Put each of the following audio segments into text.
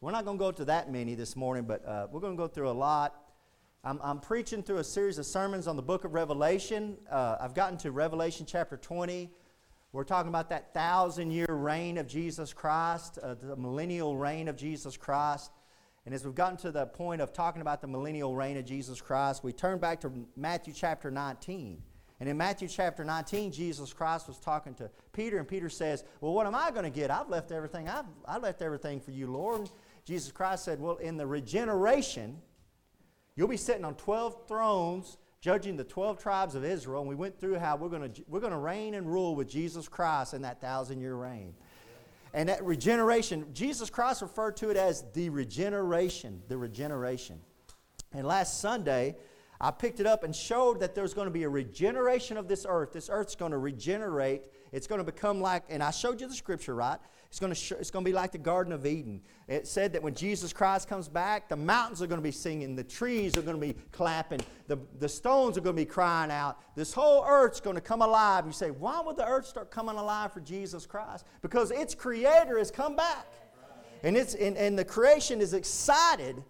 We're not going to go to that many this morning, but uh, we're going to go through a lot. I'm, I'm, preaching through a series of sermons on the book of Revelation. Uh, I've gotten to Revelation chapter 20. We're talking about that thousand year reign of Jesus Christ, uh, the millennial reign of Jesus Christ. And as we've gotten to the point of talking about the millennial reign of Jesus Christ, we turn back to Matthew chapter 19. And in Matthew chapter 19, Jesus Christ was talking to Peter, and Peter says, Well, what am I going to get? I've left everything. I've, I left everything for you, Lord. And Jesus Christ said, Well, in the regeneration, you'll be sitting on 12 thrones judging the 12 tribes of Israel. And we went through how we're going to, we're going to reign and rule with Jesus Christ in that thousand year reign. And that regeneration, Jesus Christ referred to it as the regeneration, the regeneration. And last Sunday, I picked it up and showed that there's going to be a regeneration of this earth. This earth's going to regenerate. It's going to become like, and I showed you the scripture, right? It's going, to sh- it's going to be like the Garden of Eden. It said that when Jesus Christ comes back, the mountains are going to be singing, the trees are going to be clapping, the, the stones are going to be crying out. This whole earth's going to come alive. You say, why would the earth start coming alive for Jesus Christ? Because its creator has come back. And, it's, and, and the creation is excited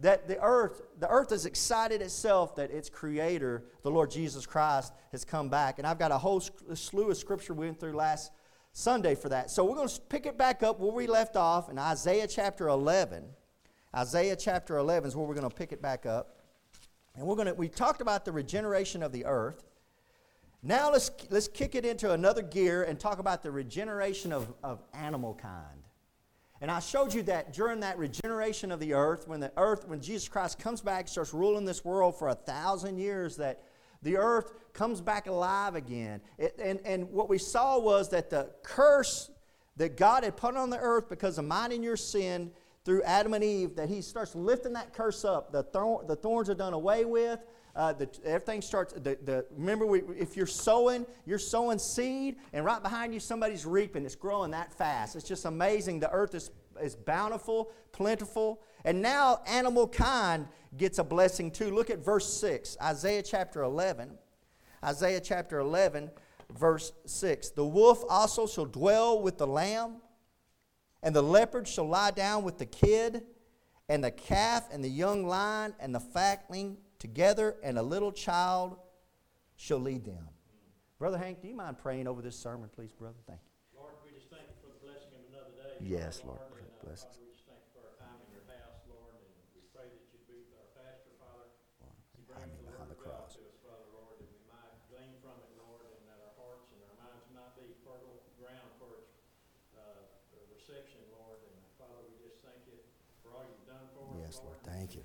that the earth, the earth is excited itself that its creator, the Lord Jesus Christ, has come back. And I've got a whole slew of scripture we went through last Sunday for that. So we're going to pick it back up where we left off in Isaiah chapter 11. Isaiah chapter 11 is where we're going to pick it back up. And we're going to, we talked about the regeneration of the earth. Now let's, let's kick it into another gear and talk about the regeneration of, of animal kind. And I showed you that during that regeneration of the earth, when the earth, when Jesus Christ comes back, starts ruling this world for a thousand years, that the earth comes back alive again. It, and, and what we saw was that the curse that God had put on the earth because of mine and your sin through Adam and Eve, that He starts lifting that curse up. The, thorn, the thorns are done away with. Uh, the, everything starts. The, the, remember, we, if you're sowing, you're sowing seed, and right behind you, somebody's reaping. It's growing that fast. It's just amazing. The earth is, is bountiful, plentiful. And now animal kind gets a blessing too. Look at verse 6, Isaiah chapter 11. Isaiah chapter 11, verse 6. The wolf also shall dwell with the lamb, and the leopard shall lie down with the kid, and the calf and the young lion and the fatling together, and a little child shall lead them. Brother Hank, do you mind praying over this sermon, please, brother? Thank you. Lord, we just thank you for the blessing of another day. Yes, Lord. Lord bless us. we just thank you for our time in your house, Lord, and we pray that you be with our pastor, Father. Lord, you bring the word of God to us, Father, Lord, that we might glean from it, Lord, and that our hearts and our minds might be fertile ground for its uh, reception, Lord. And Father, we just thank you for all you've done for us, yes, Lord. Thank you.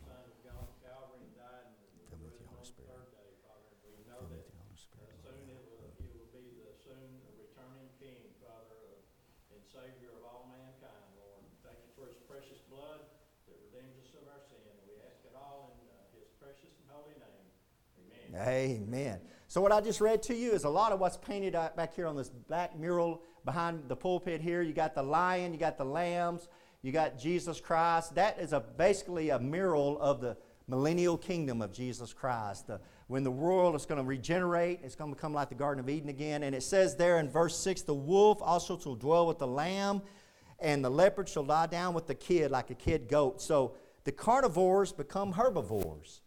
Savior of all mankind, Lord. Thank you for his precious blood that redeems us of our sin. We ask it all in uh, his precious and holy name. Amen. So, what I just read to you is a lot of what's painted back here on this black mural behind the pulpit here. You got the lion, you got the lambs, you got Jesus Christ. That is a, basically a mural of the millennial kingdom of Jesus Christ. The, when the world is going to regenerate, it's going to become like the Garden of Eden again. And it says there in verse 6 the wolf also shall dwell with the lamb, and the leopard shall lie down with the kid like a kid goat. So the carnivores become herbivores.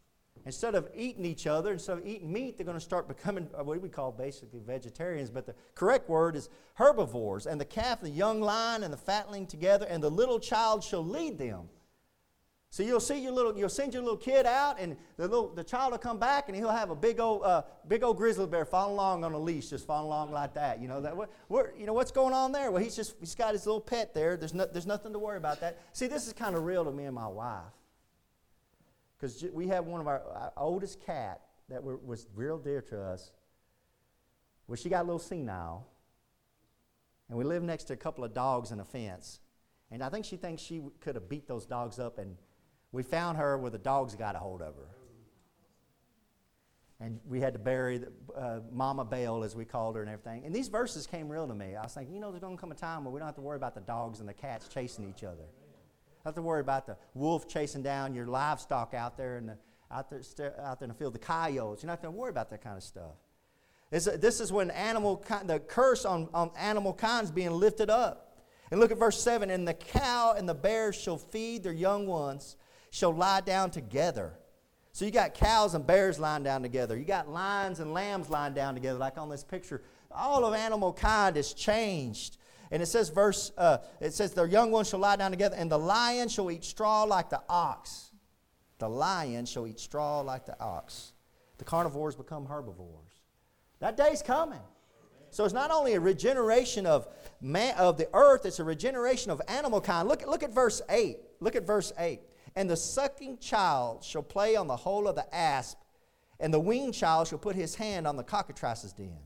Instead of eating each other, instead of eating meat, they're going to start becoming uh, what we call basically vegetarians. But the correct word is herbivores. And the calf, the young lion, and the fatling together, and the little child shall lead them. So you'll see your little, you'll send your little kid out, and the little, the child will come back, and he'll have a big old, uh, big old grizzly bear following along on a leash, just following along like that. You know that, what, you know what's going on there? Well, he's just, he's got his little pet there. There's no, there's nothing to worry about that. See, this is kind of real to me and my wife, because we have one of our, our oldest cat that were, was real dear to us. Well, she got a little senile, and we live next to a couple of dogs in a fence, and I think she thinks she could have beat those dogs up and we found her where the dogs got a hold of her. And we had to bury the, uh, Mama Bell, as we called her, and everything. And these verses came real to me. I was thinking, you know, there's going to come a time where we don't have to worry about the dogs and the cats chasing each other. Have to worry about the wolf chasing down your livestock out there in the, out there, out there in the field, the coyotes. You're not going to worry about that kind of stuff. This, this is when animal, the curse on, on animal kind is being lifted up. And look at verse 7 And the cow and the bear shall feed their young ones, shall lie down together. So you got cows and bears lying down together. You got lions and lambs lying down together, like on this picture. All of animal kind is changed. And it says, verse, uh, it says, their young ones shall lie down together, and the lion shall eat straw like the ox. The lion shall eat straw like the ox. The carnivores become herbivores. That day's coming. So it's not only a regeneration of man, of the earth, it's a regeneration of animal kind. Look, look at verse 8. Look at verse 8. And the sucking child shall play on the hole of the asp, and the weaned child shall put his hand on the cockatrice's den.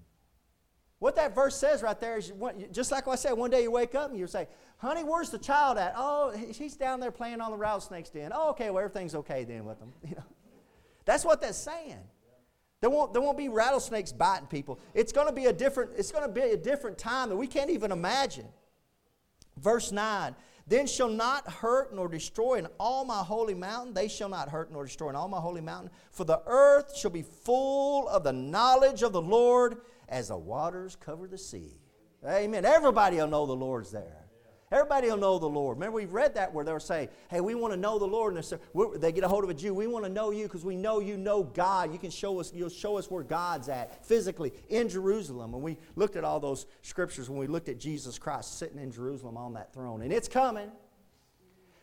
What that verse says right there is just like I said, one day you wake up and you say, Honey, where's the child at? Oh, he's down there playing on the rattlesnake's den. Oh, okay, well, everything's okay then with them. You know? That's what that's saying. There won't, there won't be rattlesnakes biting people. It's going to be a different, it's going to be a different time that we can't even imagine. Verse 9, then shall not hurt nor destroy in all my holy mountain. They shall not hurt nor destroy in all my holy mountain. For the earth shall be full of the knowledge of the Lord as the waters cover the sea. Amen. Everybody will know the Lord's there. Everybody will know the Lord. Remember, we've read that where they were saying, hey, we want to know the Lord. And they get a hold of a Jew. We want to know you because we know you know God. You can show us, you'll show us where God's at physically in Jerusalem. And we looked at all those scriptures when we looked at Jesus Christ sitting in Jerusalem on that throne. And it's coming.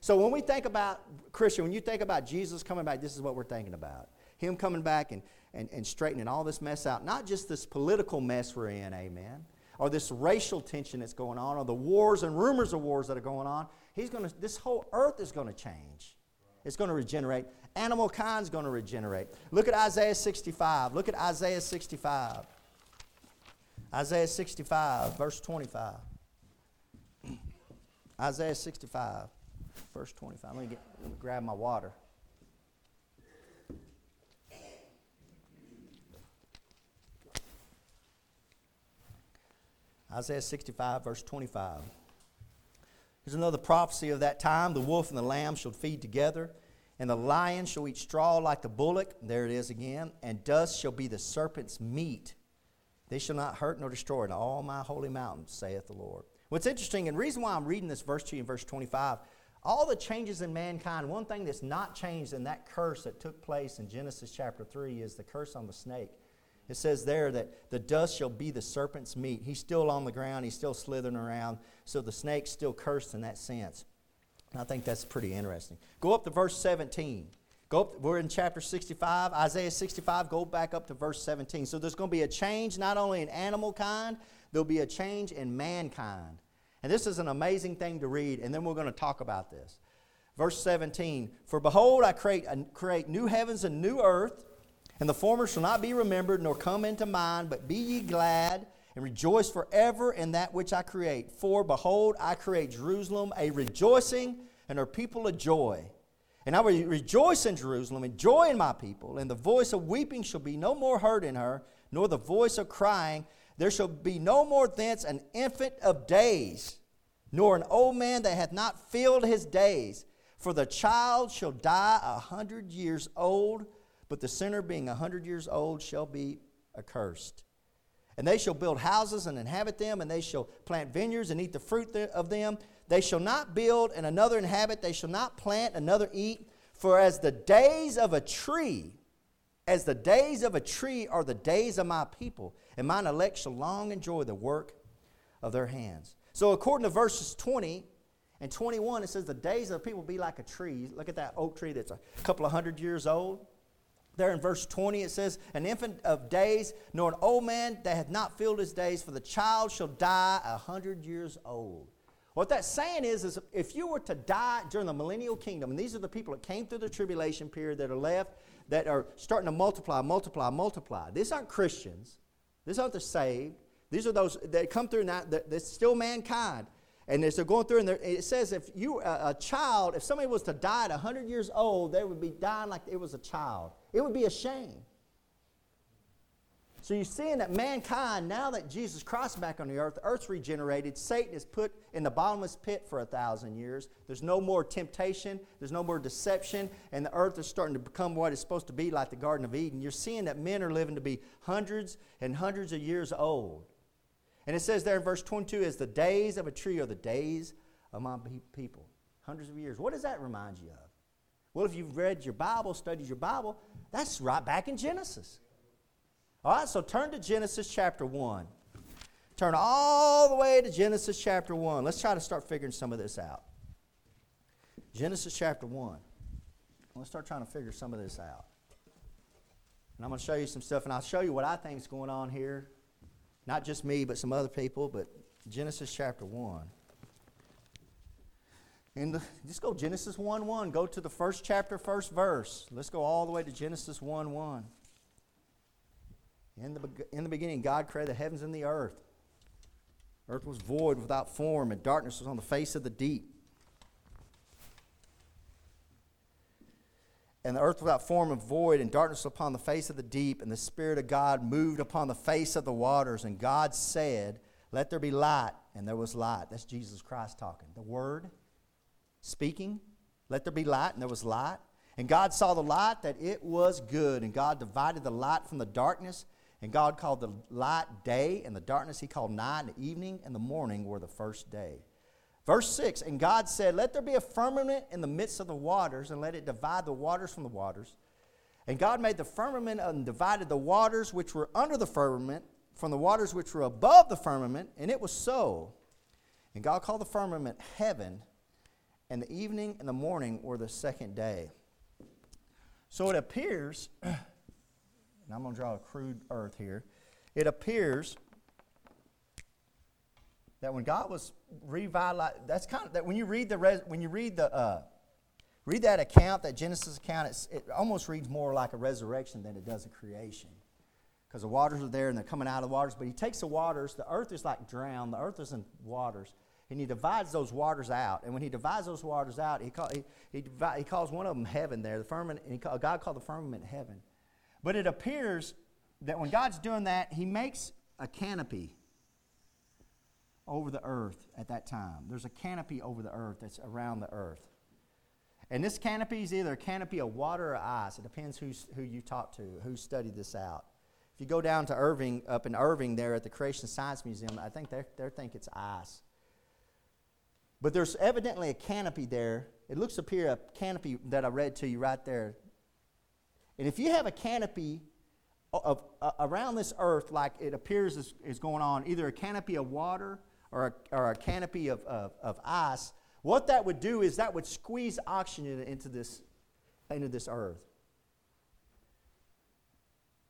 So when we think about, Christian, when you think about Jesus coming back, this is what we're thinking about. Him coming back and, and, and straightening all this mess out. Not just this political mess we're in, amen or this racial tension that's going on, or the wars and rumors of wars that are going on, he's going to, this whole earth is going to change. It's going to regenerate. Animal kind's going to regenerate. Look at Isaiah 65. Look at Isaiah 65. Isaiah 65, verse 25. Isaiah 65, verse 25. Let me, get, let me grab my water. Isaiah 65, verse 25. Here's another prophecy of that time. The wolf and the lamb shall feed together, and the lion shall eat straw like the bullock. There it is again. And dust shall be the serpent's meat. They shall not hurt nor destroy in all my holy mountains, saith the Lord. What's interesting, and reason why I'm reading this verse to you in verse 25, all the changes in mankind, one thing that's not changed in that curse that took place in Genesis chapter 3 is the curse on the snake. It says there that the dust shall be the serpent's meat. He's still on the ground, he's still slithering around. So the snake's still cursed in that sense. And I think that's pretty interesting. Go up to verse 17. Go up, we're in chapter 65, Isaiah 65. Go back up to verse 17. So there's going to be a change not only in animal kind, there'll be a change in mankind. And this is an amazing thing to read, and then we're going to talk about this. Verse 17 For behold, I create, create new heavens and new earth and the former shall not be remembered, nor come into mind, but be ye glad and rejoice forever in that which I create. For behold, I create Jerusalem a rejoicing, and her people a joy. And I will rejoice in Jerusalem, and joy in my people. And the voice of weeping shall be no more heard in her, nor the voice of crying. There shall be no more thence an infant of days, nor an old man that hath not filled his days. For the child shall die a hundred years old but the sinner, being a hundred years old, shall be accursed. And they shall build houses and inhabit them, and they shall plant vineyards and eat the fruit of them. They shall not build and another inhabit, they shall not plant, another eat. For as the days of a tree, as the days of a tree are the days of my people, and mine elect shall long enjoy the work of their hands. So, according to verses 20 and 21, it says, The days of the people be like a tree. Look at that oak tree that's a couple of hundred years old. There in verse 20 it says, An infant of days, nor an old man that hath not filled his days, for the child shall die a hundred years old. What that's saying is, is if you were to die during the millennial kingdom, and these are the people that came through the tribulation period that are left, that are starting to multiply, multiply, multiply. These aren't Christians. These aren't the saved. These are those that come through now, that, that's still mankind. And as they're going through, and it says if you, a, a child, if somebody was to die at 100 years old, they would be dying like it was a child. It would be a shame. So you're seeing that mankind, now that Jesus Christ back on the earth, earth's regenerated, Satan is put in the bottomless pit for a thousand years. There's no more temptation, there's no more deception, and the earth is starting to become what it's supposed to be like the Garden of Eden. You're seeing that men are living to be hundreds and hundreds of years old. And it says there in verse 22 is the days of a tree are the days of my people. Hundreds of years. What does that remind you of? Well, if you've read your Bible, studied your Bible, that's right back in Genesis. All right, so turn to Genesis chapter 1. Turn all the way to Genesis chapter 1. Let's try to start figuring some of this out. Genesis chapter 1. Let's start trying to figure some of this out. And I'm going to show you some stuff, and I'll show you what I think is going on here. Not just me, but some other people, but Genesis chapter 1. And just go Genesis 1 1. Go to the first chapter, first verse. Let's go all the way to Genesis 1 1. In the, in the beginning, God created the heavens and the earth. Earth was void without form, and darkness was on the face of the deep. And the earth without form and void, and darkness upon the face of the deep, and the Spirit of God moved upon the face of the waters. And God said, Let there be light, and there was light. That's Jesus Christ talking. The Word speaking, Let there be light, and there was light. And God saw the light that it was good, and God divided the light from the darkness. And God called the light day, and the darkness he called night, and the evening and the morning were the first day. Verse 6 And God said, Let there be a firmament in the midst of the waters, and let it divide the waters from the waters. And God made the firmament and divided the waters which were under the firmament from the waters which were above the firmament, and it was so. And God called the firmament heaven, and the evening and the morning were the second day. So it appears and I'm going to draw a crude earth here. It appears that when God was revitalized, that's kind of that when you read the res, when you read the uh, read that account, that Genesis account, it almost reads more like a resurrection than it does a creation, because the waters are there and they're coming out of the waters. But He takes the waters. The earth is like drowned. The earth is in waters, and He divides those waters out. And when He divides those waters out, He call, he, he, he calls one of them heaven. There, the firmament. And call, God called the firmament heaven. But it appears that when God's doing that, He makes a canopy over the earth at that time. There's a canopy over the earth that's around the earth. And this canopy is either a canopy of water or ice. It depends who's, who you talk to, who studied this out. If you go down to Irving, up in Irving there at the Creation Science Museum, I think they they think it's ice. But there's evidently a canopy there. It looks up here, a canopy that I read to you right there and if you have a canopy of, uh, around this earth, like it appears is, is, going on, either a canopy of water or a, or a canopy of, of, of ice, what that would do is that would squeeze oxygen into this, into this earth.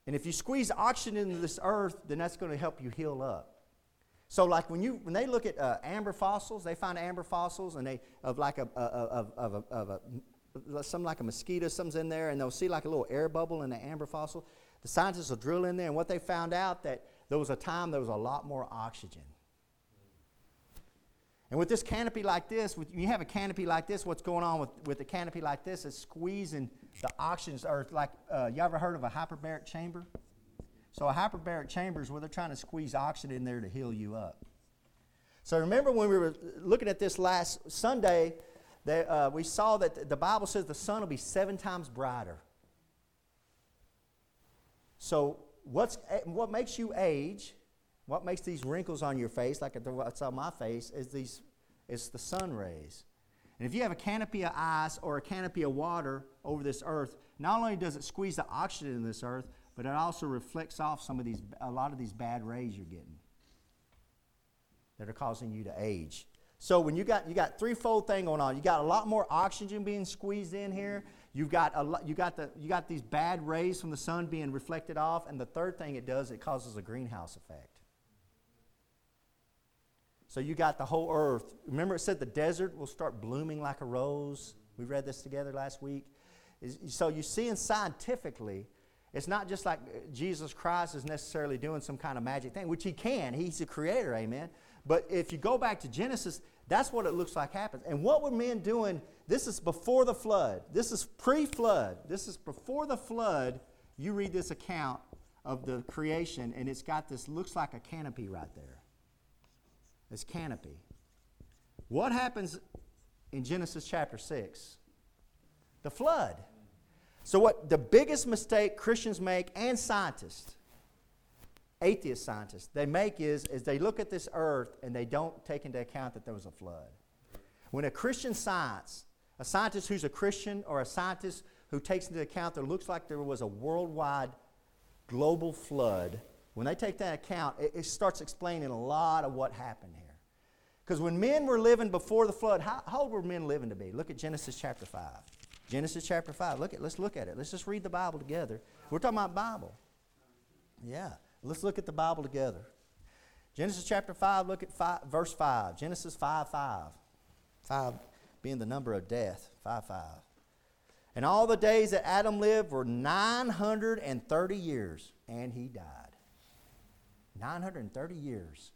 And if you squeeze oxygen into this earth, then that's going to help you heal up. So, like when you when they look at uh, amber fossils, they find amber fossils and they of like a, of, of, of, of a something like a mosquito, something's in there, and they'll see like a little air bubble in the amber fossil. The scientists will drill in there, and what they found out that there was a time there was a lot more oxygen. And with this canopy like this, when you have a canopy like this, what's going on with, with a canopy like this is squeezing the oxygen, or like, uh, you ever heard of a hyperbaric chamber? So a hyperbaric chamber is where they're trying to squeeze oxygen in there to heal you up. So remember when we were looking at this last Sunday, they, uh, we saw that the Bible says the sun will be seven times brighter. So, what's, eh, what makes you age, what makes these wrinkles on your face, like what's on my face, is these, is the sun rays. And if you have a canopy of ice or a canopy of water over this earth, not only does it squeeze the oxygen in this earth, but it also reflects off some of these, a lot of these bad rays you're getting that are causing you to age. So when you got you got threefold thing going on, you got a lot more oxygen being squeezed in here. You've got a lot, you got the you got these bad rays from the sun being reflected off, and the third thing it does, it causes a greenhouse effect. So you got the whole earth. Remember, it said the desert will start blooming like a rose. We read this together last week. So you see, in scientifically, it's not just like uh, Jesus Christ is necessarily doing some kind of magic thing, which he can. He's the creator, amen. But if you go back to Genesis, that's what it looks like happens. And what were men doing? This is before the flood. This is pre flood. This is before the flood. You read this account of the creation, and it's got this, looks like a canopy right there. This canopy. What happens in Genesis chapter 6? The flood. So, what the biggest mistake Christians make and scientists atheist scientists they make is, is they look at this earth and they don't take into account that there was a flood. When a Christian science, a scientist who's a Christian or a scientist who takes into account that looks like there was a worldwide global flood, when they take that account, it, it starts explaining a lot of what happened here. Because when men were living before the flood, how, how old were men living to be? Look at Genesis chapter 5. Genesis chapter 5. Look at, let's look at it. Let's just read the Bible together. We're talking about Bible. Yeah. Let's look at the Bible together. Genesis chapter 5, look at five, verse 5. Genesis 5 5. 5 being the number of death. 5 5. And all the days that Adam lived were 930 years, and he died. 930 years.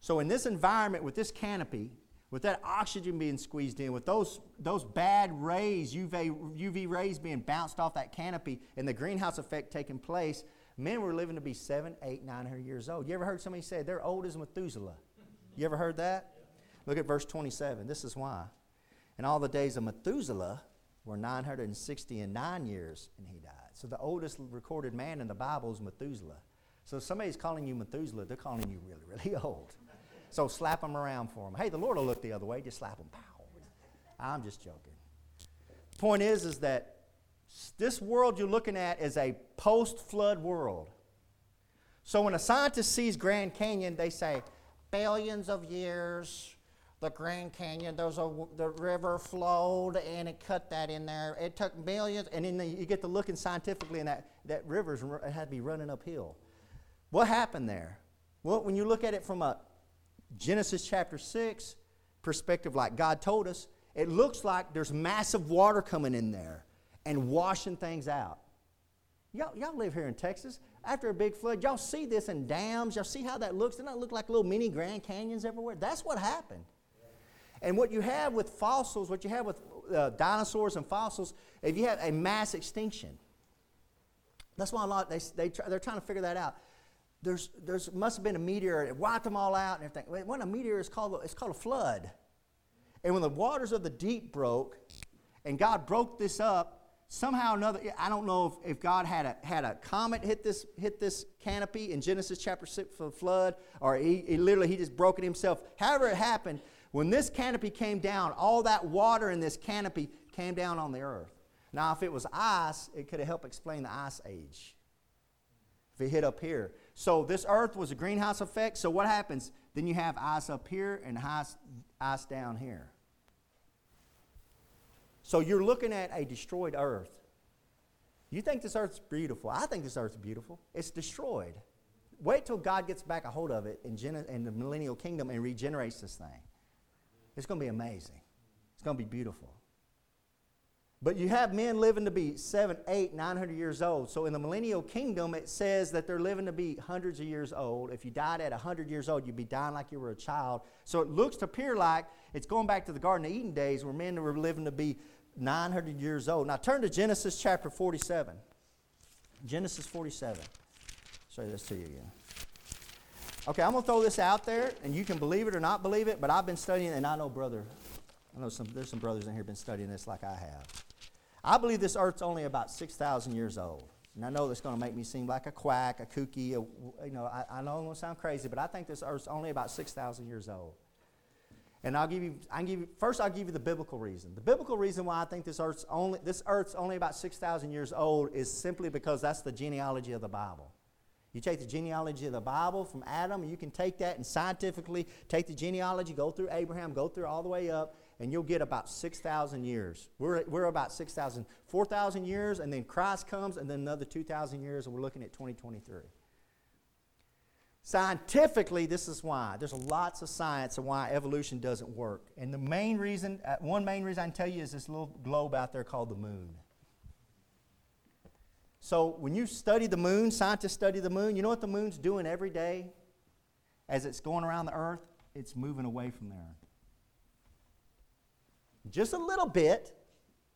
So, in this environment, with this canopy, with that oxygen being squeezed in, with those, those bad rays, UV, UV rays being bounced off that canopy, and the greenhouse effect taking place, men were living to be seven, eight, nine hundred years old. You ever heard somebody say they're old as Methuselah? You ever heard that? Look at verse 27. This is why. And all the days of Methuselah were 969 years, and he died. So the oldest recorded man in the Bible is Methuselah. So if somebody's calling you Methuselah, they're calling you really, really old. So slap them around for them. Hey, the Lord will look the other way. Just slap them. Pow. I'm just joking. The Point is, is that this world you're looking at is a post-flood world. So when a scientist sees Grand Canyon, they say billions of years. The Grand Canyon, there's a the river flowed and it cut that in there. It took millions, and then you get to looking scientifically, and that that river's had to be running uphill. What happened there? Well, when you look at it from a Genesis chapter 6 perspective, like God told us, it looks like there's massive water coming in there and washing things out. Y'all, y'all live here in Texas. After a big flood, y'all see this in dams. Y'all see how that looks? Doesn't that look like little mini Grand Canyons everywhere? That's what happened. And what you have with fossils, what you have with uh, dinosaurs and fossils, if you have a mass extinction. That's why a lot they, they try, they're trying to figure that out there's, there's must have been a meteor it wiped them all out and everything. When a meteor is called, it's called a flood. And when the waters of the deep broke, and God broke this up, somehow or another, I don't know if, if God had a, had a comet hit this, hit this canopy in Genesis chapter 6 for the flood, or he, he literally, he just broke it himself. However it happened, when this canopy came down, all that water in this canopy came down on the earth. Now, if it was ice, it could have helped explain the ice age. If it hit up here. So this earth was a greenhouse effect. So what happens? Then you have ice up here and ice, ice down here. So you're looking at a destroyed earth. You think this earth's beautiful. I think this earth's beautiful. It's destroyed. Wait till God gets back a hold of it in, gen- in the millennial kingdom and regenerates this thing. It's going to be amazing. It's going to be beautiful. But you have men living to be seven, eight, nine hundred years old. So in the millennial kingdom, it says that they're living to be hundreds of years old. If you died at hundred years old, you'd be dying like you were a child. So it looks to appear like it's going back to the Garden of Eden days where men were living to be 900 years old. Now turn to Genesis chapter 47. Genesis 47. Show this to you again. Okay, I'm going to throw this out there, and you can believe it or not believe it, but I've been studying, and I know, brother, I know some, there's some brothers in here been studying this like I have. I believe this earth's only about 6,000 years old. And I know that's going to make me seem like a quack, a kooky, a, you know, I, I know I'm going to sound crazy, but I think this earth's only about 6,000 years old. And I'll give you, I give you, first I'll give you the biblical reason. The biblical reason why I think this earth's only, this earth's only about 6,000 years old is simply because that's the genealogy of the Bible. You take the genealogy of the Bible from Adam, and you can take that and scientifically take the genealogy, go through Abraham, go through all the way up, and you'll get about 6,000 years. We're, we're about 6,000, 4,000 years, and then Christ comes, and then another 2,000 years, and we're looking at 2023. Scientifically, this is why. There's lots of science of why evolution doesn't work. And the main reason, uh, one main reason I can tell you is this little globe out there called the moon. So when you study the moon, scientists study the moon, you know what the moon's doing every day as it's going around the earth? It's moving away from there just a little bit.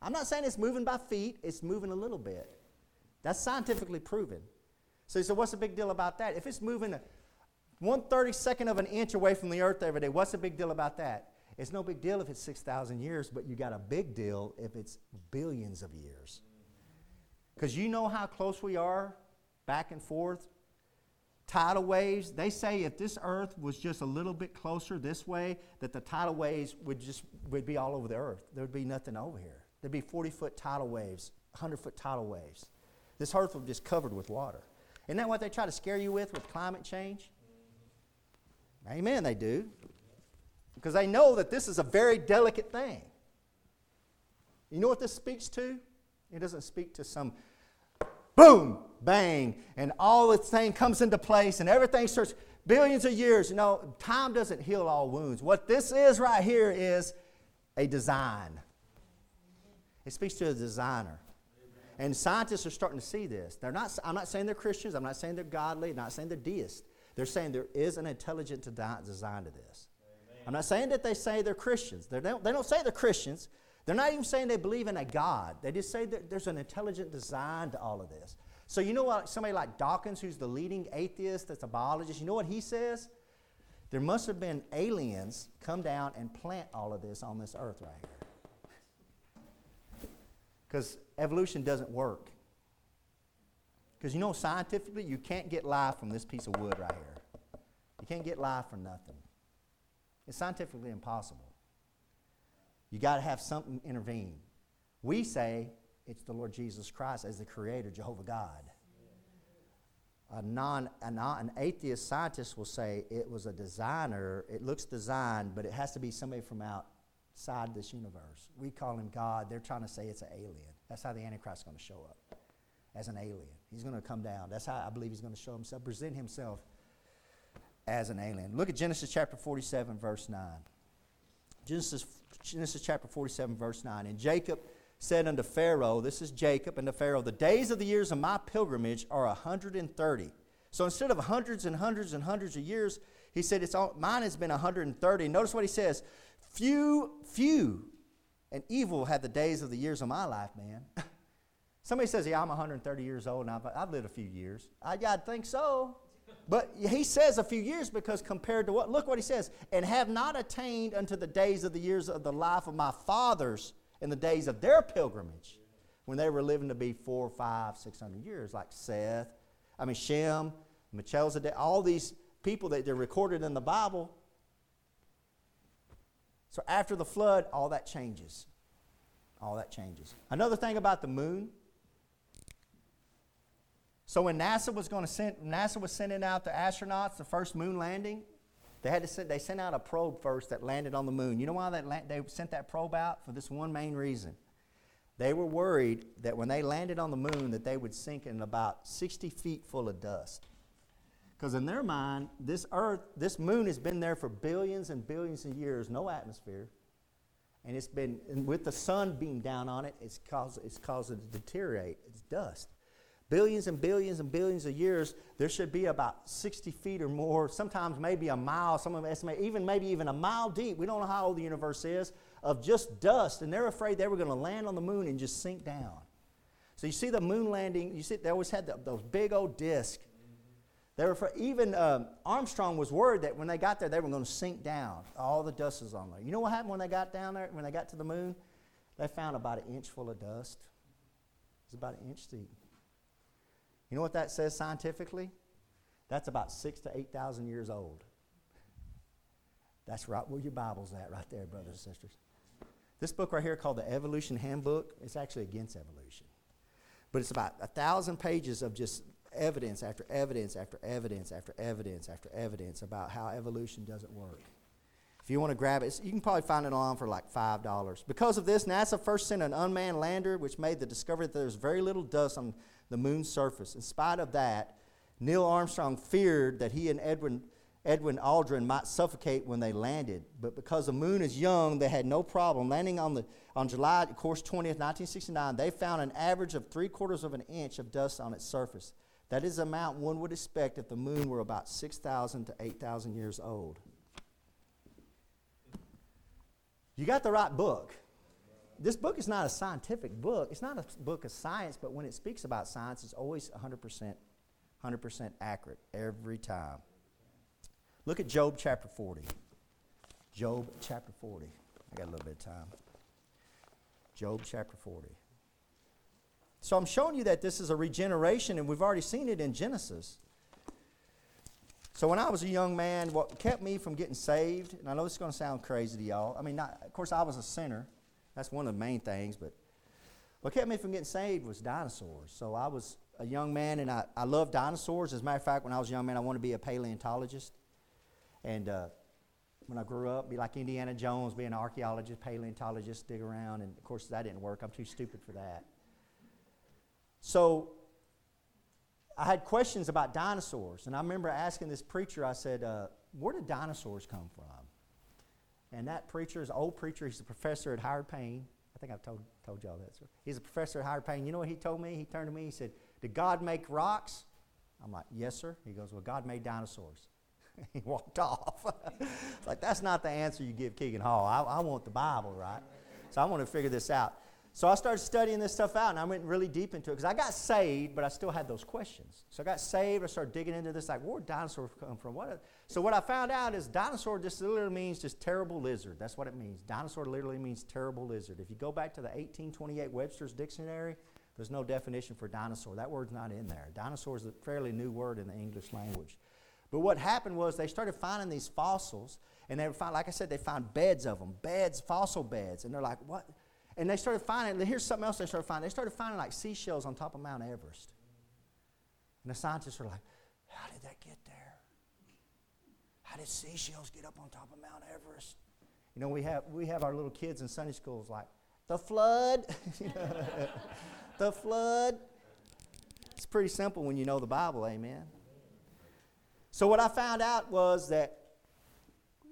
I'm not saying it's moving by feet, it's moving a little bit. That's scientifically proven. So you say, what's the big deal about that? If it's moving a one thirty second of an inch away from the earth every day, what's the big deal about that? It's no big deal if it's 6,000 years, but you got a big deal if it's billions of years. Because you know how close we are back and forth tidal waves, they say if this earth was just a little bit closer this way, that the tidal waves would just would be all over the earth. There would be nothing over here. There'd be 40 foot tidal waves, 100 foot tidal waves. This earth would be just covered with water. Isn't that what they try to scare you with with climate change? Amen, they do. Because they know that this is a very delicate thing. You know what this speaks to? It doesn't speak to some boom, bang, and all this thing comes into place and everything starts billions of years. You know, time doesn't heal all wounds. What this is right here is a design. It speaks to a designer. And scientists are starting to see this. They're not, I'm not saying they're Christians, I'm not saying they're godly, I'm not saying they're deists. They're saying there is an intelligent design to this. I'm not saying that they say they're Christians. They don't, they don't say they're Christians. They're not even saying they believe in a God. They just say that there's an intelligent design to all of this. So, you know what? Somebody like Dawkins, who's the leading atheist, that's a biologist, you know what he says? There must have been aliens come down and plant all of this on this earth right here. Because evolution doesn't work. Because you know, scientifically, you can't get life from this piece of wood right here. You can't get life from nothing. It's scientifically impossible. You got to have something intervene. We say it's the Lord Jesus Christ as the creator, Jehovah God. A non, a non, an atheist scientist will say it was a designer. It looks designed, but it has to be somebody from outside this universe. We call him God. They're trying to say it's an alien. That's how the Antichrist is going to show up, as an alien. He's going to come down. That's how I believe he's going to show himself, present himself as an alien. Look at Genesis chapter 47, verse 9. Genesis Genesis chapter 47, verse 9. And Jacob said unto Pharaoh, This is Jacob, and to Pharaoh, The days of the years of my pilgrimage are a 130. So instead of hundreds and hundreds and hundreds of years, he said, it's all, Mine has been a 130. Notice what he says Few, few, and evil had the days of the years of my life, man. Somebody says, Yeah, I'm 130 years old, and I've, I've lived a few years. I, I think so. But he says a few years because compared to what? Look what he says. And have not attained unto the days of the years of the life of my fathers in the days of their pilgrimage when they were living to be four, five, six hundred years, like Seth, I mean Shem, Melchizedek, all these people that they're recorded in the Bible. So after the flood, all that changes. All that changes. Another thing about the moon so when NASA was going to send, NASA was sending out the astronauts, the first moon landing, they had to send, they sent out a probe first that landed on the moon. You know why that they sent that probe out? For this one main reason. They were worried that when they landed on the moon that they would sink in about 60 feet full of dust. Because in their mind, this earth, this moon has been there for billions and billions of years, no atmosphere. And it's been, and with the sun being down on it, it's caused, it's caused it to deteriorate. It's dust billions and billions and billions of years, there should be about 60 feet or more, sometimes maybe a mile, some of them estimate even maybe even a mile deep. We don't know how old the universe is, of just dust. And they're afraid they were going to land on the moon and just sink down. So you see the moon landing, you see they always had the, those big old discs. They were for, even um, Armstrong was worried that when they got there, they were going to sink down. All the dust is on there. You know what happened when they got down there, when they got to the moon? They found about an inch full of dust. It's about an inch deep. You know what that says scientifically? That's about six to 8,000 years old. That's right where your Bible's at, right there, brothers and sisters. This book right here called the Evolution Handbook, it's actually against evolution. But it's about a thousand pages of just evidence after evidence after evidence after evidence after evidence about how evolution doesn't work. If you want to grab it, you can probably find it online for like $5. Because of this, NASA first sent an unmanned lander, which made the discovery that there's very little dust on the moon's surface. In spite of that, Neil Armstrong feared that he and Edwin, Edwin Aldrin might suffocate when they landed. But because the moon is young, they had no problem. Landing on, the, on July, of course, 20th, 1969, they found an average of three quarters of an inch of dust on its surface. That is the amount one would expect if the moon were about 6,000 to 8,000 years old. You got the right book this book is not a scientific book. It's not a book of science, but when it speaks about science, it's always 100%, 100% accurate every time. Look at Job chapter 40. Job chapter 40. I got a little bit of time. Job chapter 40. So I'm showing you that this is a regeneration, and we've already seen it in Genesis. So when I was a young man, what kept me from getting saved, and I know this is going to sound crazy to y'all. I mean, not, of course, I was a sinner. That's one of the main things, but what kept me from getting saved was dinosaurs. So I was a young man, and I, I loved dinosaurs. As a matter of fact, when I was a young man, I wanted to be a paleontologist. And uh, when I grew up, be like Indiana Jones, be an archaeologist, paleontologist, dig around. And of course, that didn't work. I'm too stupid for that. So I had questions about dinosaurs, and I remember asking this preacher, I said, uh, Where did dinosaurs come from? And that preacher is an old preacher, he's a professor at Howard Payne. I think I've told, told y'all that. He's a professor at Howard Payne. You know what he told me? He turned to me, he said, Did God make rocks? I'm like, Yes, sir. He goes, Well, God made dinosaurs. he walked off. it's like, that's not the answer you give Keegan Hall. I, I want the Bible, right? So I want to figure this out. So I started studying this stuff out, and I went really deep into it because I got saved, but I still had those questions. So I got saved. I started digging into this, like, where did dinosaurs come from? What? So what I found out is dinosaur just literally means just terrible lizard. That's what it means. Dinosaur literally means terrible lizard. If you go back to the 1828 Webster's Dictionary, there's no definition for dinosaur. That word's not in there. Dinosaur is a fairly new word in the English language. But what happened was they started finding these fossils, and they found, like I said, they found beds of them, beds, fossil beds, and they're like, what? And they started finding, here's something else they started finding. They started finding like seashells on top of Mount Everest. And the scientists were like, how did that get? How did seashells get up on top of Mount Everest? You know, we have, we have our little kids in Sunday schools like, the flood. the flood. It's pretty simple when you know the Bible, amen. So, what I found out was that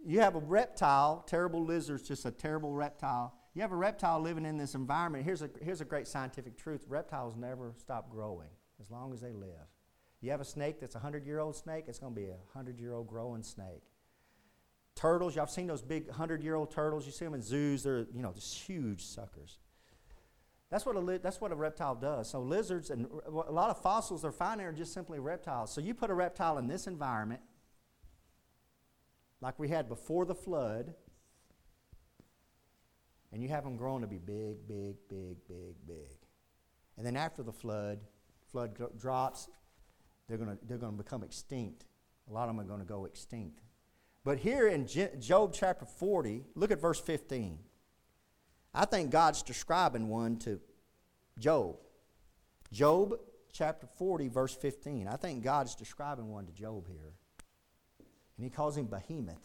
you have a reptile, terrible lizard's just a terrible reptile you have a reptile living in this environment. Here's a, here's a great scientific truth reptiles never stop growing as long as they live. You have a snake that's a 100 year old snake, it's going to be a 100 year old growing snake. Turtles, y'all have seen those big 100 year old turtles? You see them in zoos, they're, you know, just huge suckers. That's what, a li- that's what a reptile does. So, lizards and a lot of fossils they're finding are just simply reptiles. So, you put a reptile in this environment, like we had before the flood, and you have them growing to be big, big, big, big, big. And then after the flood, flood drops, they're going to they're to become extinct. A lot of them are going to go extinct. But here in Job chapter 40, look at verse 15. I think God's describing one to Job. Job chapter 40, verse 15. I think God's describing one to Job here. And he calls him Behemoth.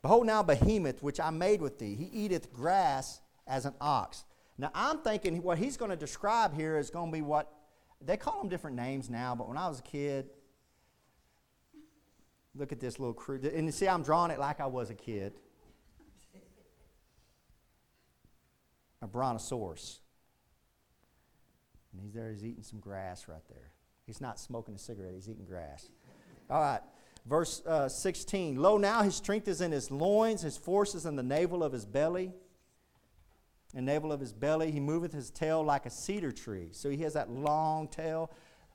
Behold now behemoth, which I made with thee. He eateth grass as an ox. Now I'm thinking what he's going to describe here is going to be what they call them different names now, but when I was a kid, look at this little crew. And you see, I'm drawing it like I was a kid. A brontosaurus. And he's there, he's eating some grass right there. He's not smoking a cigarette, he's eating grass. All right. Verse uh, 16 Lo, now his strength is in his loins, his force is in the navel of his belly. And navel of his belly, he moveth his tail like a cedar tree. So he has that long tail.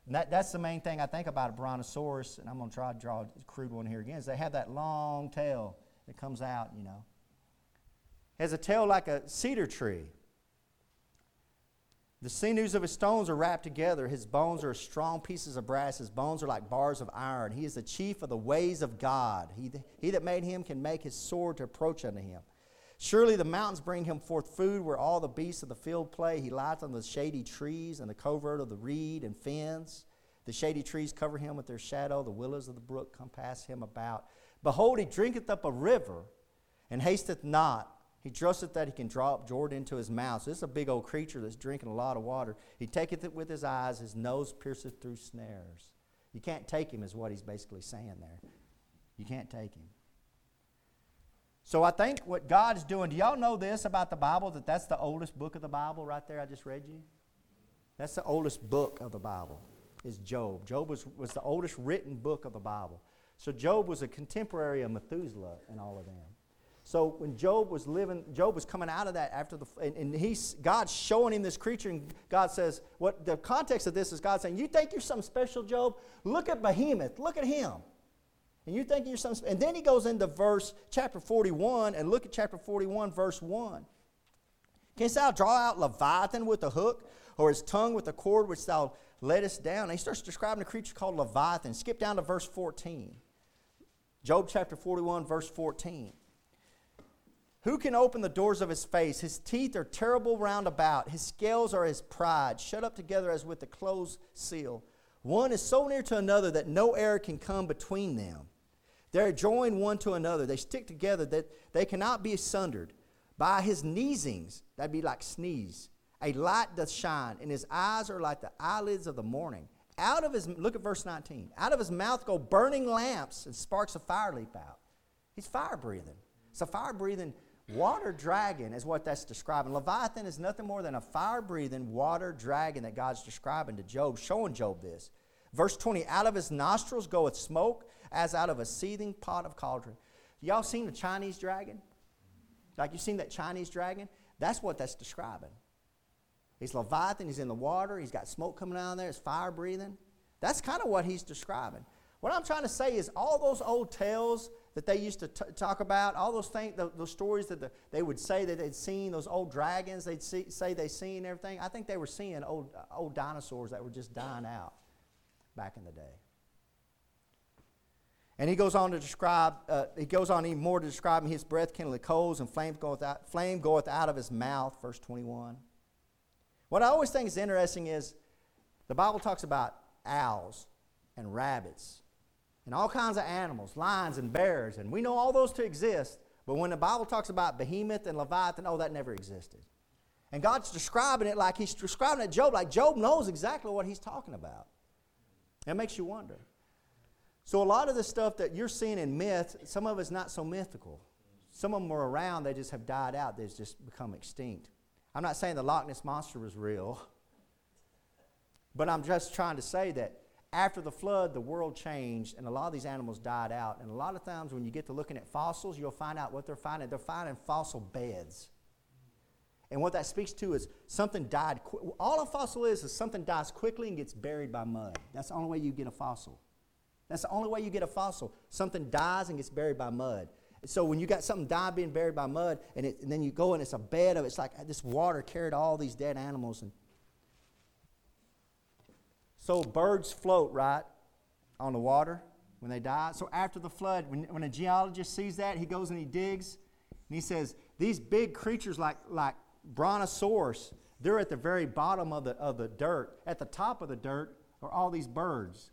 That, that's the main thing I think about a brontosaurus, and I'm going to try to draw a crude one here again, is they have that long tail that comes out, you know. Has a tail like a cedar tree. The sinews of his stones are wrapped together. His bones are strong pieces of brass. His bones are like bars of iron. He is the chief of the ways of God. He, he that made him can make his sword to approach unto him. Surely the mountains bring him forth food where all the beasts of the field play. He lies on the shady trees and the covert of the reed and fens. The shady trees cover him with their shadow. The willows of the brook compass him about. Behold, he drinketh up a river and hasteth not. He trusteth that he can draw up Jordan into his mouth. So this is a big old creature that's drinking a lot of water. He taketh it with his eyes, his nose pierceth through snares. You can't take him, is what he's basically saying there. You can't take him. So I think what God is doing, do y'all know this about the Bible? That that's the oldest book of the Bible right there I just read you? That's the oldest book of the Bible, is Job. Job was, was the oldest written book of the Bible. So Job was a contemporary of Methuselah and all of them. So when Job was living, Job was coming out of that after the, and, and he's, God's showing him this creature, and God says, what the context of this is God saying, You think you're something special, Job? Look at Behemoth, look at him. And you think you're something, and then he goes into verse, chapter 41, and look at chapter 41, verse 1. Canst thou draw out Leviathan with a hook, or his tongue with a cord which thou lettest down. And he starts describing a creature called Leviathan. Skip down to verse 14. Job chapter 41, verse 14. Who can open the doors of his face? His teeth are terrible round about. His scales are his pride, shut up together as with a closed seal. One is so near to another that no air can come between them. They're joined one to another. They stick together that they cannot be sundered. By his sneezings, that'd be like sneeze, a light doth shine, and his eyes are like the eyelids of the morning. Out of his, look at verse 19, out of his mouth go burning lamps, and sparks of fire leap out. He's fire breathing. It's a fire breathing water dragon, is what that's describing. Leviathan is nothing more than a fire breathing water dragon that God's describing to Job, showing Job this. Verse 20, out of his nostrils goeth smoke as out of a seething pot of cauldron. Y'all seen the Chinese dragon? Like you seen that Chinese dragon? That's what that's describing. He's Leviathan, he's in the water, he's got smoke coming out of there, it's fire breathing. That's kind of what he's describing. What I'm trying to say is all those old tales that they used to t- talk about, all those things, the, those stories that the, they would say that they'd seen, those old dragons they'd see, say they seen everything, I think they were seeing old, old dinosaurs that were just dying out back in the day. And he goes on to describe, uh, he goes on even more to describe his breath kindling coals and flames goeth out, flame goeth out of his mouth, verse 21. What I always think is interesting is the Bible talks about owls and rabbits and all kinds of animals, lions and bears, and we know all those to exist, but when the Bible talks about behemoth and leviathan, oh, that never existed. And God's describing it like he's describing it Job, like Job knows exactly what he's talking about. It makes you wonder. So, a lot of the stuff that you're seeing in myth, some of it's not so mythical. Some of them were around, they just have died out, they've just become extinct. I'm not saying the Loch Ness Monster was real, but I'm just trying to say that after the flood, the world changed and a lot of these animals died out. And a lot of times, when you get to looking at fossils, you'll find out what they're finding. They're finding fossil beds. And what that speaks to is something died. Qu- All a fossil is is something dies quickly and gets buried by mud. That's the only way you get a fossil. That's the only way you get a fossil. Something dies and gets buried by mud. So when you got something die being buried by mud, and, it, and then you go and it's a bed of it's like this water carried all these dead animals. And so birds float right on the water when they die. So after the flood, when, when a geologist sees that, he goes and he digs, and he says these big creatures like like brontosaurus, they're at the very bottom of the of the dirt. At the top of the dirt are all these birds.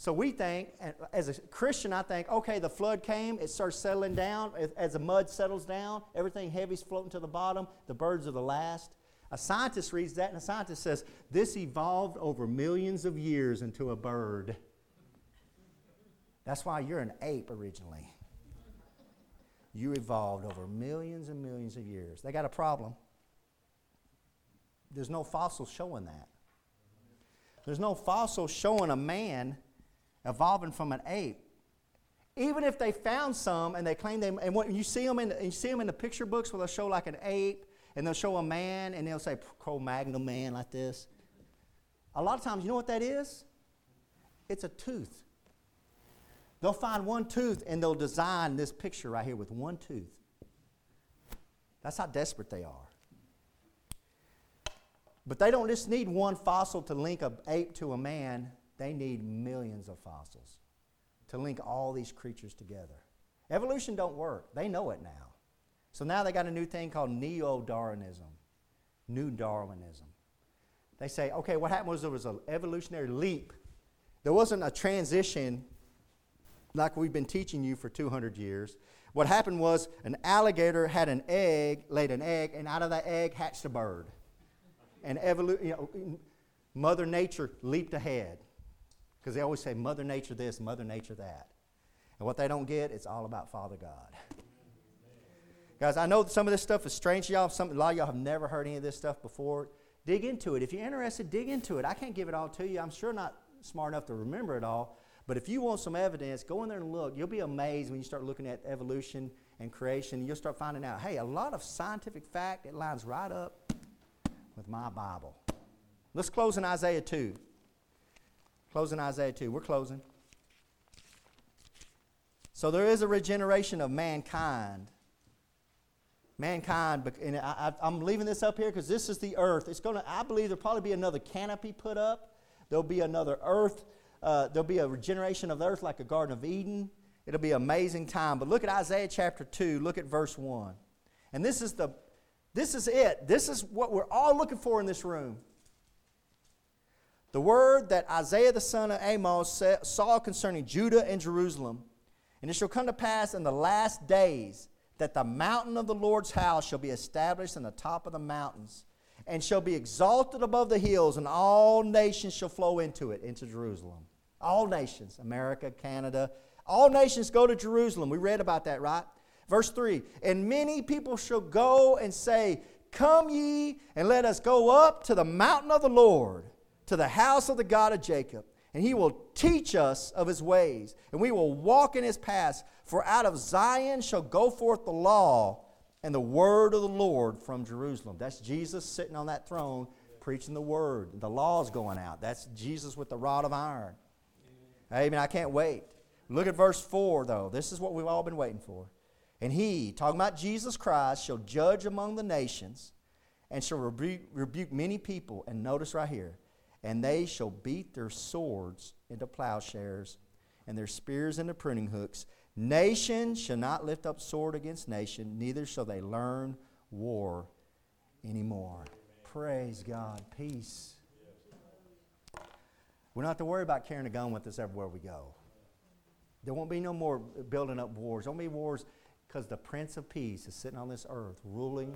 So we think, as a Christian, I think, okay, the flood came, it starts settling down. As the mud settles down, everything heavy's floating to the bottom, the birds are the last. A scientist reads that, and a scientist says, this evolved over millions of years into a bird. That's why you're an ape originally. You evolved over millions and millions of years. They got a problem. There's no fossil showing that. There's no fossil showing a man evolving from an ape. Even if they found some and they claim they, and when you see them in, you see them in the picture books where they'll show like an ape and they'll show a man and they'll say Cro-Magnon man like this. A lot of times, you know what that is? It's a tooth. They'll find one tooth and they'll design this picture right here with one tooth. That's how desperate they are. But they don't just need one fossil to link an ape to a man. They need millions of fossils to link all these creatures together. Evolution don't work. They know it now. So now they got a new thing called neo-Darwinism, new Darwinism. They say, okay, what happened was there was an evolutionary leap. There wasn't a transition like we've been teaching you for 200 years. What happened was an alligator had an egg, laid an egg, and out of that egg hatched a bird. And evolu- you know, Mother Nature leaped ahead. Because they always say Mother Nature this, Mother Nature that. And what they don't get, it's all about Father God. Guys, I know some of this stuff is strange to y'all. Some, a lot of y'all have never heard any of this stuff before. Dig into it. If you're interested, dig into it. I can't give it all to you. I'm sure not smart enough to remember it all. But if you want some evidence, go in there and look. You'll be amazed when you start looking at evolution and creation. You'll start finding out, hey, a lot of scientific fact, it lines right up with my Bible. Let's close in Isaiah 2. Closing Isaiah 2. We're closing. So there is a regeneration of mankind. Mankind, and I, am leaving this up here because this is the earth. It's going to, I believe there'll probably be another canopy put up There'll be another earth. Uh, there'll be a regeneration of the earth like a Garden of Eden. It'll be an amazing time. But look at Isaiah chapter 2. Look at verse 1. And this is the this is it. This is what we're all looking for in this room. The word that Isaiah the son of Amos saw concerning Judah and Jerusalem. And it shall come to pass in the last days that the mountain of the Lord's house shall be established in the top of the mountains, and shall be exalted above the hills, and all nations shall flow into it, into Jerusalem. All nations, America, Canada, all nations go to Jerusalem. We read about that, right? Verse 3 And many people shall go and say, Come ye, and let us go up to the mountain of the Lord, to the house of the God of Jacob. And he will teach us of his ways, and we will walk in his paths. For out of Zion shall go forth the law and the word of the Lord from Jerusalem. That's Jesus sitting on that throne preaching the word. The law's going out. That's Jesus with the rod of iron. Amen. I can't wait. Look at verse 4, though. This is what we've all been waiting for. And he, talking about Jesus Christ, shall judge among the nations and shall rebuke, rebuke many people. And notice right here, and they shall beat their swords into plowshares and their spears into pruning hooks. Nation shall not lift up sword against nation, neither shall they learn war anymore. Praise God. Peace. We don't have to worry about carrying a gun with us everywhere we go. There won't be no more building up wars. There won't be wars because the Prince of Peace is sitting on this earth ruling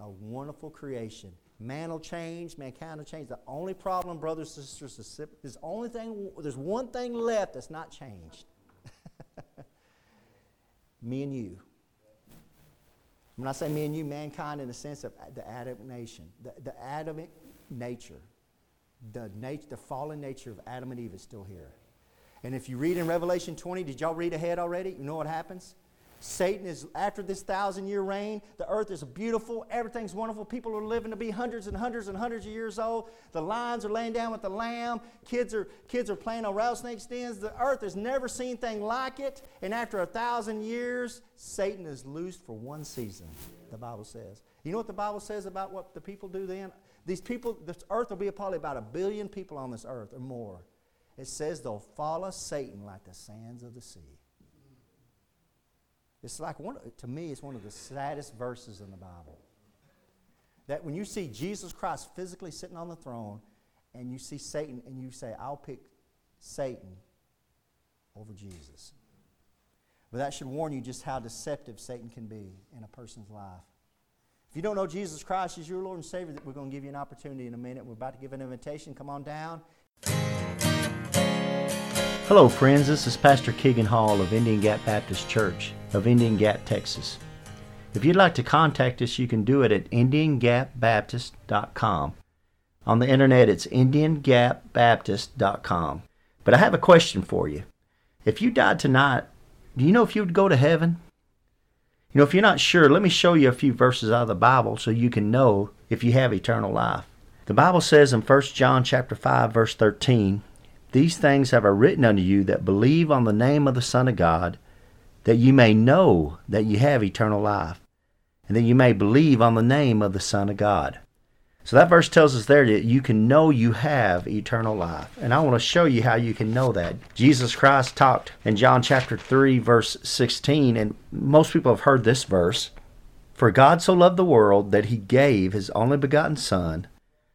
a wonderful creation. Man will change, mankind will change. The only problem, brothers and sisters, is there's only thing there's one thing left that's not changed. me and you. When I say me and you, mankind in the sense of the Adamic nation, the, the Adamic nature, the, nat- the fallen nature of Adam and Eve is still here. And if you read in Revelation 20, did y'all read ahead already? You know what happens? Satan is, after this thousand year reign, the earth is beautiful, everything's wonderful. People are living to be hundreds and hundreds and hundreds of years old. The lions are laying down with the lamb. Kids are, kids are playing on rattlesnake dens. The earth has never seen anything like it. And after a thousand years, Satan is loosed for one season, the Bible says. You know what the Bible says about what the people do then? These people, this earth will be probably about a billion people on this earth or more. It says they'll follow Satan like the sands of the sea. It's like one, to me, it's one of the saddest verses in the Bible. That when you see Jesus Christ physically sitting on the throne and you see Satan and you say, I'll pick Satan over Jesus. But that should warn you just how deceptive Satan can be in a person's life. If you don't know Jesus Christ as your Lord and Savior, we're going to give you an opportunity in a minute. We're about to give an invitation. Come on down. Hello, friends. This is Pastor Keegan Hall of Indian Gap Baptist Church of Indian Gap, Texas. If you'd like to contact us, you can do it at IndianGapBaptist.com. On the internet, it's IndianGapBaptist.com. But I have a question for you. If you died tonight, do you know if you would go to heaven? You know, if you're not sure, let me show you a few verses out of the Bible so you can know if you have eternal life. The Bible says in 1 John chapter 5 verse 13, these things have I written unto you that believe on the name of the Son of God, that you may know that you have eternal life, and that you may believe on the name of the Son of God. So that verse tells us there that you can know you have eternal life. And I want to show you how you can know that. Jesus Christ talked in John chapter 3, verse 16, and most people have heard this verse For God so loved the world that he gave his only begotten Son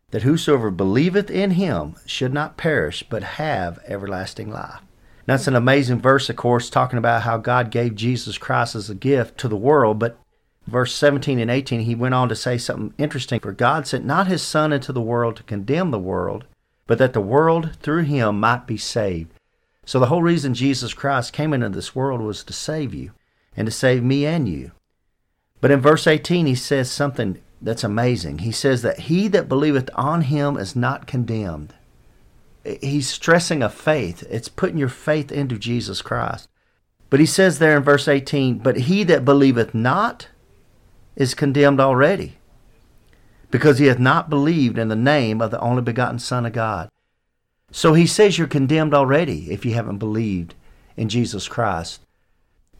that whosoever believeth in him should not perish, but have everlasting life. That's an amazing verse, of course, talking about how God gave Jesus Christ as a gift to the world. But verse 17 and 18, he went on to say something interesting. For God sent not his Son into the world to condemn the world, but that the world through him might be saved. So the whole reason Jesus Christ came into this world was to save you and to save me and you. But in verse 18, he says something that's amazing. He says that he that believeth on him is not condemned. He's stressing a faith. It's putting your faith into Jesus Christ. But he says there in verse 18, But he that believeth not is condemned already, because he hath not believed in the name of the only begotten Son of God. So he says you're condemned already if you haven't believed in Jesus Christ.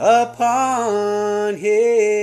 upon Him.